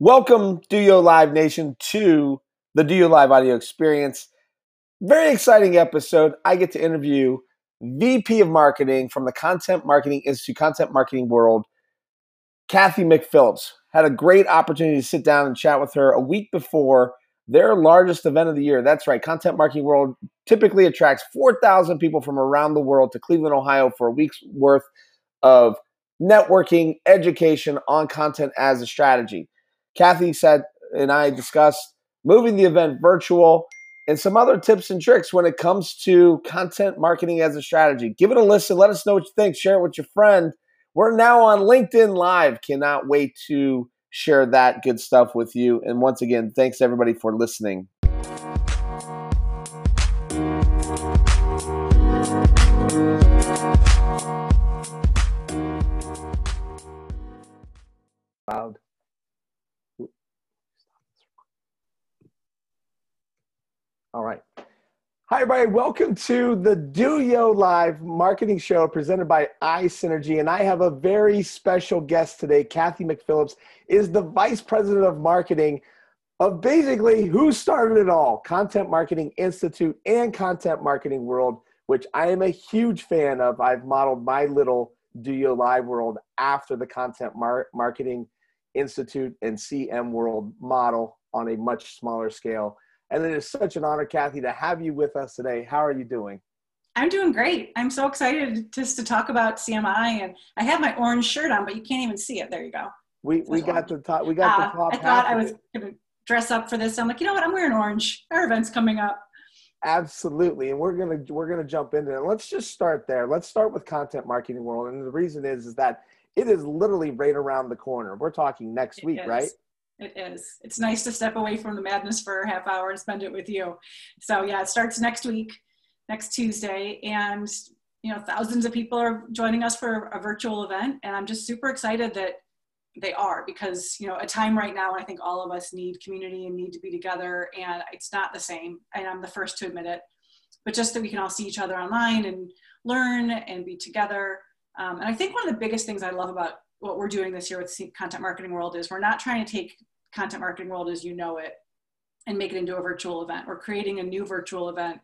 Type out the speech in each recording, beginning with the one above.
Welcome, DoYo Live Nation, to the DoYo Live audio experience. Very exciting episode. I get to interview VP of Marketing from the Content Marketing Institute, Content Marketing World, Cathy McPhillips. Had a great opportunity to sit down and chat with her a week before their largest event of the year. That's right, Content Marketing World typically attracts 4,000 people from around the world to Cleveland, Ohio for a week's worth of networking, education on content as a strategy. Cathy said, and I discussed moving the event virtual and some other tips and tricks when it comes to content marketing as a strategy. Give it a listen. Let us know what you think. Share it with your friend. We're now on LinkedIn Live. Cannot wait to share that good stuff with you. And once again, thanks everybody for listening. Loud. All right. Hi, everybody. Welcome to the DoYo Live marketing show presented by iSynergy. And I have a very special guest today. Cathy McPhillips is the Vice President of Marketing of basically who started it all Content Marketing Institute and Content Marketing World, which I am a huge fan of. I've modeled my little DoYo Live world after the Content Mar- Marketing Institute and CM World model on a much smaller scale. And it is such an honor, Cathy, to have you with us today. How are you doing? I'm doing great. I'm so excited just to talk about CMI, and I have my orange shirt on, but you can't even see it. There you go. We we got the top. We got uh, the top. I thought I was going to dress up for this. I'm like, you know what? I'm wearing orange. Our event's coming up. Absolutely, and we're gonna we're gonna jump into it. Let's just start there. Let's start with content marketing world, and the reason is is that it is literally right around the corner. We're talking next it week, is. right? It is. It's nice to step away from the madness for a half hour and spend it with you. So yeah, it starts next week, next Tuesday, and you know thousands of people are joining us for a virtual event, and I'm just super excited that they are because you know a time right now i think all of us need community and need to be together and it's not the same and i'm the first to admit it but just that we can all see each other online and learn and be together um, and i think one of the biggest things i love about what we're doing this year with content marketing world is we're not trying to take content marketing world as you know it and make it into a virtual event. We're creating a new virtual event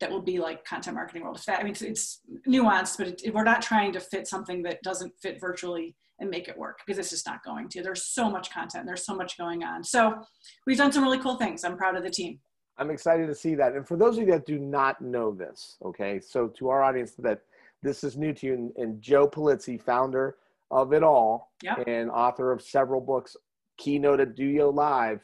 that will be like content marketing world. I mean, it's, it's nuanced, but it, we're not trying to fit something that doesn't fit virtually and make it work because it's just not going to. There's so much content, there's so much going on. So we've done some really cool things. I'm proud of the team. I'm excited to see that. And for those of you that do not know this, okay, so to our audience that this is new to you, and, and Joe Pulizzi, founder of it all yep. and author of several books keynote at DoYo Live,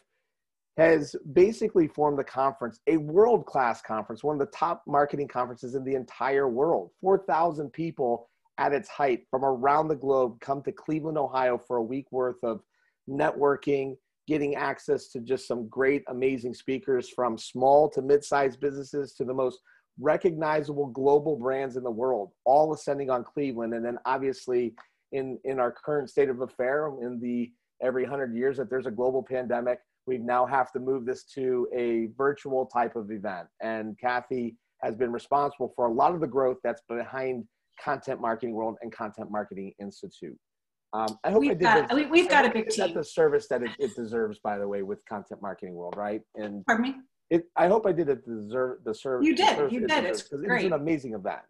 has basically formed the conference, a world class conference, one of the top marketing conferences in the entire world. 4,000 people at its height from around the globe come to Cleveland, Ohio for a week worth of networking, getting access to just some great, amazing speakers from small to mid sized businesses to the most recognizable global brands in the world, all ascending on Cleveland. And then obviously, in, in our current state of affair, in the every 100 years that there's a global pandemic. We now have to move this to a virtual type of event. And Cathy has been responsible for a lot of the growth that's behind Content Marketing World and Content Marketing Institute. Um, I hope we've I did. Got, the, we've got a big team. the service that it, it, deserves, by the way, with Content Marketing World, right? And pardon me. It, I hope I did it deserve the service. You did. You did. It's great. It's an amazing event.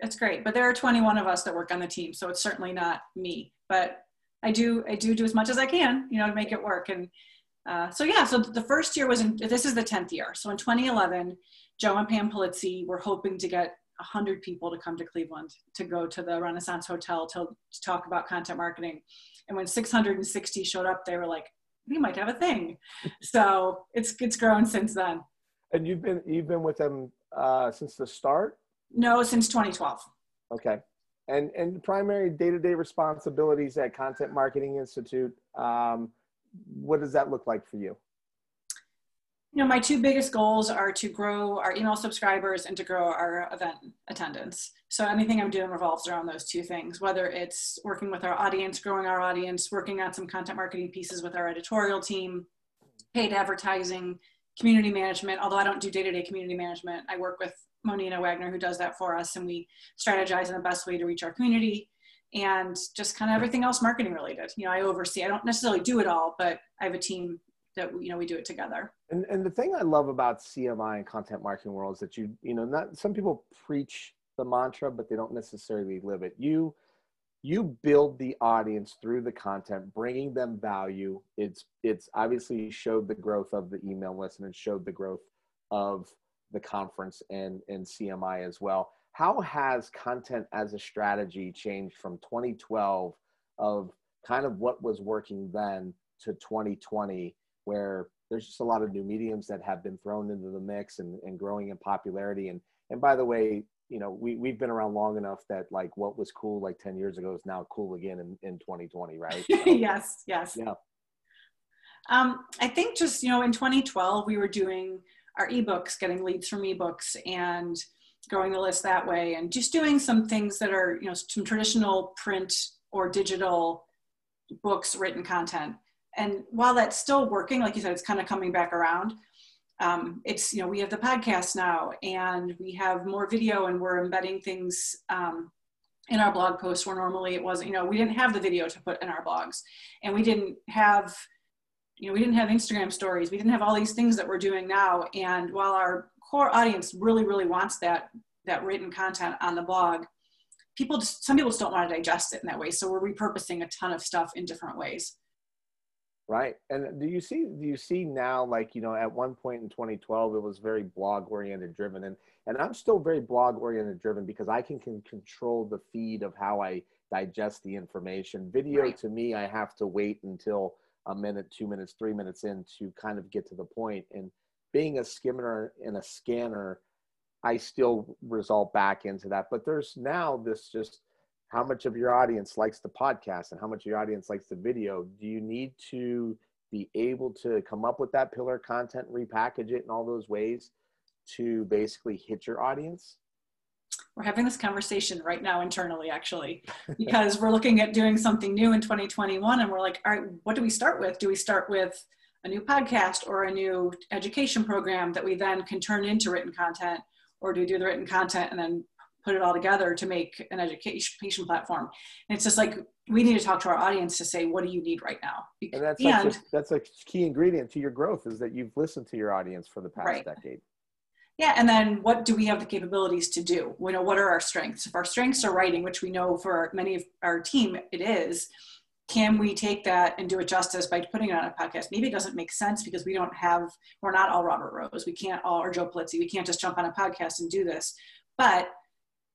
It's great, but there are 21 of us that work on the team, so it's certainly not me. But I do I do do as much as I can, you know, to make it work. And uh, so yeah, so the first year was in this is the tenth year. So in 2011, Joe and Pam Pulizzi were hoping to get 100 people to come to Cleveland to go to the Renaissance Hotel to, to talk about content marketing. And when 660 showed up, they were like, "We might have a thing." so it's it's grown since then. And you've been you've been with them uh, since the start? No, since 2012. Okay and and primary day-to-day responsibilities at content marketing institute um, what does that look like for you? You know my two biggest goals are to grow our email subscribers and to grow our event attendance. So anything i'm doing revolves around those two things whether it's working with our audience growing our audience working on some content marketing pieces with our editorial team paid advertising community management. Although i don't do day-to-day community management i work with Monina Wagner who does that for us, and we strategize on the best way to reach our community. and just kind of everything else marketing related. You know, I oversee. I don't necessarily do it all, but I have a team that you know we do it together. And and the thing I love about CMI and content marketing world is that you you know not some people preach the mantra, but they don't necessarily live it. You you build the audience through the content bringing them value it's it's obviously showed the growth of the email list and it showed the growth of the conference and and cmi as well. How has content as a strategy changed from 2012 of kind of what was working then to 2020 where there's just a lot of new mediums that have been thrown into the mix and, and growing in popularity? And and by the way you know we, we've been around long enough that like what was cool like 10 years ago is now cool again in, in 2020 right? So, yes yes. yeah. Um, i think just you know in 2012 we were doing our ebooks getting leads from ebooks and growing the list that way and just doing some things that are you know some traditional print or digital books written content. And while that's still working like you said it's kind of coming back around um, it's you know we have the podcast now and we have more video and we're embedding things um, in our blog posts where normally it wasn't you know we didn't have the video to put in our blogs and we didn't have you know we didn't have instagram stories. We didn't have all these things that we're doing now. And while our core audience really really wants that that written content on the blog people just some people just don't want to digest it in that way. So we're repurposing a ton of stuff in different ways. Right. And do you see do you see now like you know at one point in 2012 it was very blog oriented driven. And and i'm still very blog oriented driven because i can, can control the feed of how i digest the information. Video right. to me i have to wait until a minute two minutes three minutes in to kind of get to the point. And being a skimmer and a scanner i still result back into that. But there's now this just how much of your audience likes the podcast and how much of your audience likes the video? Do you need to be able to come up with that pillar content repackage it in all those ways to basically hit your audience we're having this conversation right now internally actually because we're looking at doing something new in 2021 and we're like all right what do we start with do we start with a new podcast or a new education program that we then can turn into written content or do we do the written content and then put it all together to make an education platform. And it's just like we need to talk to our audience to say, what do you need right now? And that's and, a, that's a key ingredient to your growth is that you've listened to your audience for the past right. decade. Yeah, and then what do we have the capabilities to do? You know, what are our strengths? If our strengths are writing, which we know for many of our team it is, can we take that and do it justice by putting it on a podcast? Maybe it doesn't make sense because we don't have, we're not all Robert Rose. We can't all, or Joe Pulizzi. We can't just jump on a podcast and do this. But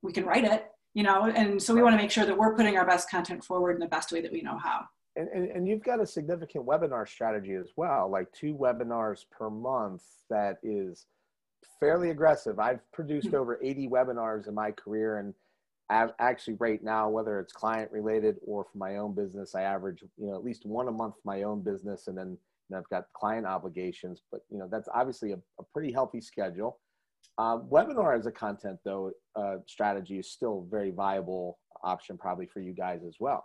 we can write it, you know, and so we want to make sure that we're putting our best content forward in the best way that we know how. And, and, and you've got a significant webinar strategy as well, like two webinars per month that is fairly aggressive. I've produced mm-hmm. over 80 webinars in my career and actually right now, whether it's client related or for my own business, I average, you know, at least one a month for my own business. And then you know, I've got client obligations, but you know, that's obviously a, a pretty healthy schedule. Uh, webinar as a content though uh, strategy is still a very viable option probably for you guys as well.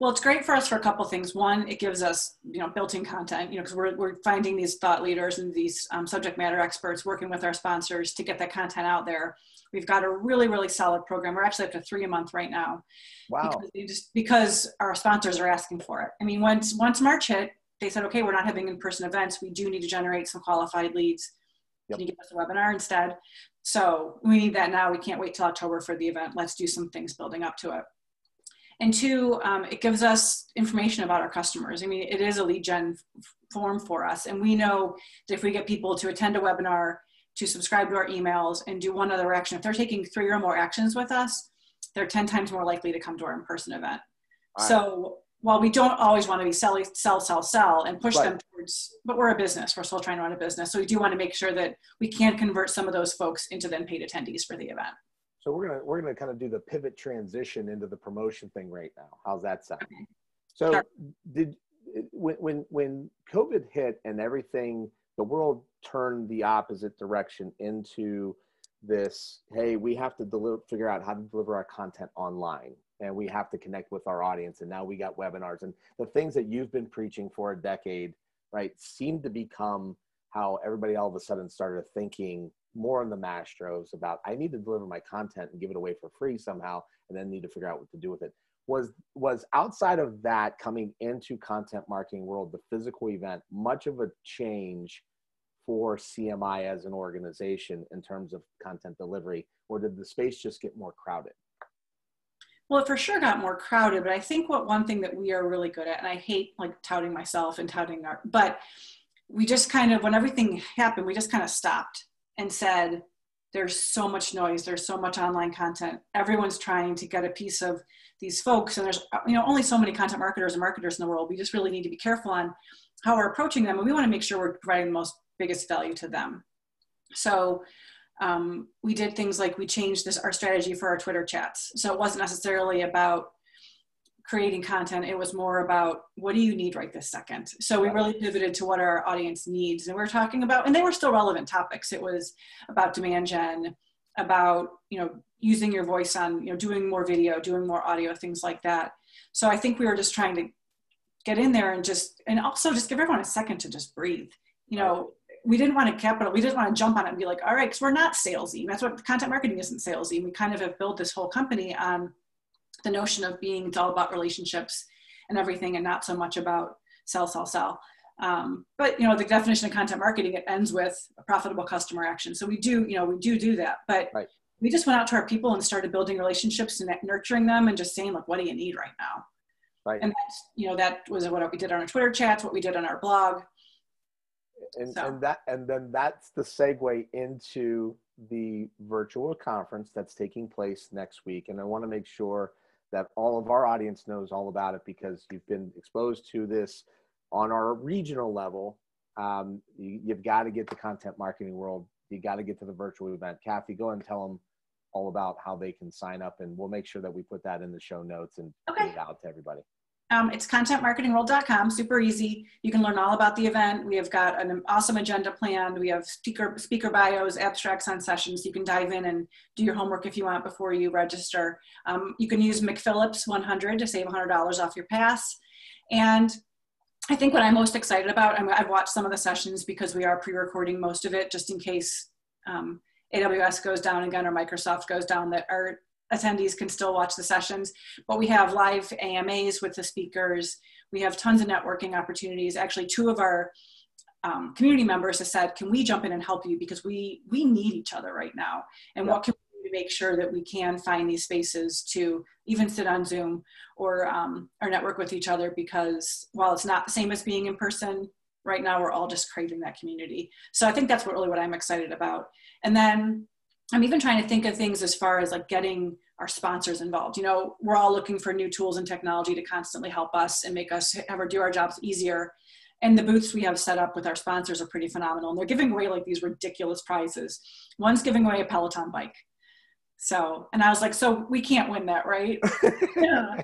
Well, it's great for us for a couple things. One, it gives us, you know, built-in content, you know, because we're, we're finding these thought leaders and these um, subject matter experts working with our sponsors to get that content out there. We've got a really, really solid program. We're actually up to three a month right now. Wow. Because, just, because our sponsors are asking for it. I mean, once, once March hit, they said, okay, we're not having in-person events. We do need to generate some qualified leads. Yep. Can you give us a webinar instead? So we need that now. We can't wait till October for the event. Let's do some things building up to it. And two, um, it gives us information about our customers. I mean, it is a lead gen form for us. And we know that if we get people to attend a webinar, to subscribe to our emails, and do one other action, if they're taking three or more actions with us, they're 10 times more likely to come to our in person event. Right. So while we don't always want to be sell, sell, sell, sell and push right. them towards, but we're a business. We're still trying to run a business. So we do want to make sure that we can convert some of those folks into then paid attendees for the event. So we're gonna we're gonna kind of do the pivot transition into the promotion thing right now. How's that sound? Okay. So sure. did when when when COVID hit and everything, the world turned the opposite direction into this. Hey, we have to deliver, figure out how to deliver our content online and we have to connect with our audience and now we got webinars and the things that you've been preaching for a decade right seem to become how everybody all of a sudden started thinking more on the mastros about i need to deliver my content and give it away for free somehow and then need to figure out what to do with it was was outside of that coming into content marketing world, the physical event, much of a change for CMI as an organization in terms of content delivery, or did the space just get more crowded? Well, it for sure got more crowded, but I think what one thing that we are really good at, and I hate like touting myself and touting our, but we just kind of, when everything happened, we just kind of stopped and said, there's so much noise, there's so much online content. Everyone's trying to get a piece of these folks, and there's you know only so many content marketers and marketers in the world. We just really need to be careful on how we're approaching them, and we want to make sure we're providing the most biggest value to them. So um, we did things like we changed this our strategy for our Twitter chats. So it wasn't necessarily about creating content. It was more about what do you need right this second. So we really pivoted to what our audience needs, and we are talking about, and they were still relevant topics. It was about demand gen, about you know using your voice on you know doing more video, doing more audio, things like that. So I think we were just trying to get in there and just and also just give everyone a second to just breathe. You know, we didn't want to capital, we didn't want to jump on it and be like, all right, because we're not salesy. That's what content marketing isn't salesy. We kind of have built this whole company on the notion of being it's all about relationships and everything and not so much about sell, sell, sell. Um, but you know, the definition of content marketing, it ends with a profitable customer action. So we do, you know, we do do that, but right. we just went out to our people and started building relationships and nurturing them and just saying like, what do you need right now? Right. And that's, you know, that was what we did on our Twitter chats, what we did on our blog and, so. and that and then that's the segue into the virtual conference that's taking place next week and i want to make sure that all of our audience knows all about it because you've been exposed to this on our regional level. Um, you, have got to get the content marketing world you got to get to the virtual event. Cathy go and tell them all about how they can sign up and we'll make sure that we put that in the show notes and okay. get it out to everybody um, it's contentmarketingworld.com, super easy. You can learn all about the event. We have got an awesome agenda planned. We have speaker speaker bios, abstracts on sessions. You can dive in and do your homework if you want before you register. Um, you can use McPhillips 100 to save $100 off your pass. And I think what I'm most excited about, I have watched some of the sessions because we are pre-recording most of it just in case um, AWS goes down again or Microsoft goes down that our attendees can still watch the sessions, but we have live AMAs with the speakers. We have tons of networking opportunities. Actually, two of our um, community members have said, can we jump in and help you? Because we, we need each other right now. And yeah. what can we do to make sure that we can find these spaces to even sit on Zoom or, um, or network with each other? Because while it's not the same as being in person, right now we're all just craving that community. So I think that's what really what I'm excited about. And then I'm even trying to think of things as far as like getting our sponsors involved. You know, we're all looking for new tools and technology to constantly help us and make us ever do our jobs easier. And the booths we have set up with our sponsors are pretty phenomenal. And they're giving away like these ridiculous prizes. One's giving away a Peloton bike. So, and I was like, so we can't win that, right? yeah.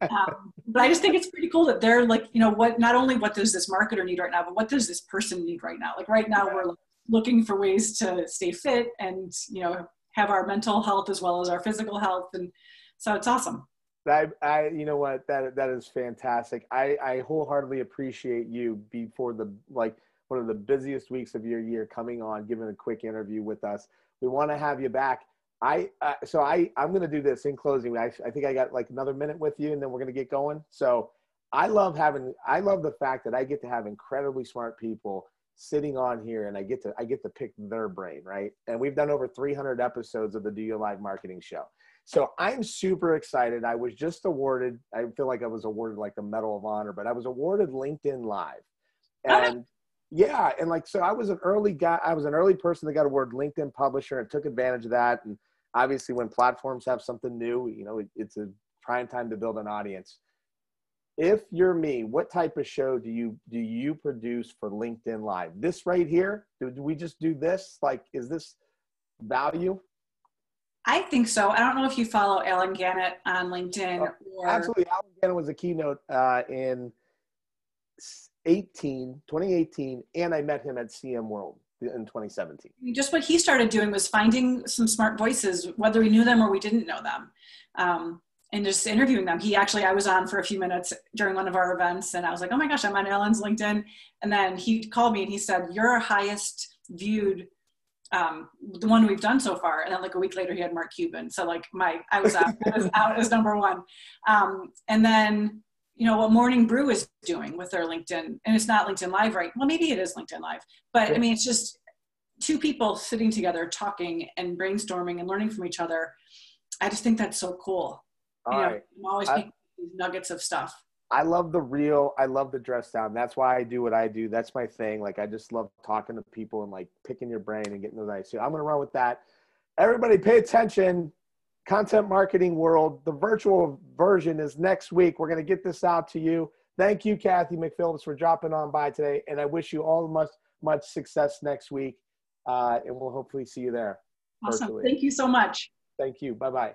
um, but I just think it's pretty cool that they're like, you know, what, not only what does this marketer need right now, but what does this person need right now? Like right now, we're like, looking for ways to stay fit and you know have our mental health as well as our physical health. And so it's awesome. I, I you know what? That that is fantastic. I, I wholeheartedly appreciate you before the like one of the busiest weeks of your year coming on giving a quick interview with us. We want to have you back. I uh, so I I'm gonna do this in closing. I, I think I got like another minute with you, and then we're gonna get going. So I love having I love the fact that I get to have incredibly smart people sitting on here and I get to I get to pick their brain, right? And we've done over 300 episodes of the DoYo Live Marketing Show. So I'm super excited. I was just awarded, I feel like I was awarded like the Medal of Honor, but I was awarded LinkedIn Live. Oh, and yeah, and like so I was an early guy, I was an early person that got awarded LinkedIn publisher and took advantage of that. And obviously when platforms have something new, you know, it, it's a prime time to build an audience if you're me, what type of show do you do you produce for LinkedIn Live? This right here? Do, do we just do this? Like, is this value? I think so. I don't know if you follow Allen Gannett on LinkedIn. Uh, or... Absolutely. Allen Gannett was a keynote uh, in 18, 2018, and I met him at CM World in 2017. Just what he started doing was finding some smart voices, whether we knew them or we didn't know them. Um, and just interviewing them. He actually, I was on for a few minutes during one of our events and I was like, oh my gosh, I'm on Ellen's LinkedIn. And then he called me and he said, you're our highest viewed um, the one we've done so far. And then like a week later, he had Mark Cuban. So like my, I was out, I was out as number one. Um, and then, you know, what Morning Brew is doing with their LinkedIn, and it's not LinkedIn Live, right? Well, maybe it is LinkedIn Live, but I mean, it's just two people sitting together, talking and brainstorming and learning from each other. I just think that's so cool. All you know, right. I'm always picking these nuggets of stuff. I love the real. I love the dress down. That's why I do what I do. That's my thing. Like I just love talking to people and like picking your brain and getting those ideas. So I'm gonna run with that. Everybody, pay attention. Content marketing world. The virtual version is next week. We're gonna get this out to you. Thank you, Cathy McPhillips, for dropping on by today, and I wish you all much much success next week. Uh, and we'll hopefully see you there. Awesome. virtually. Thank you so much. Thank you. Bye bye.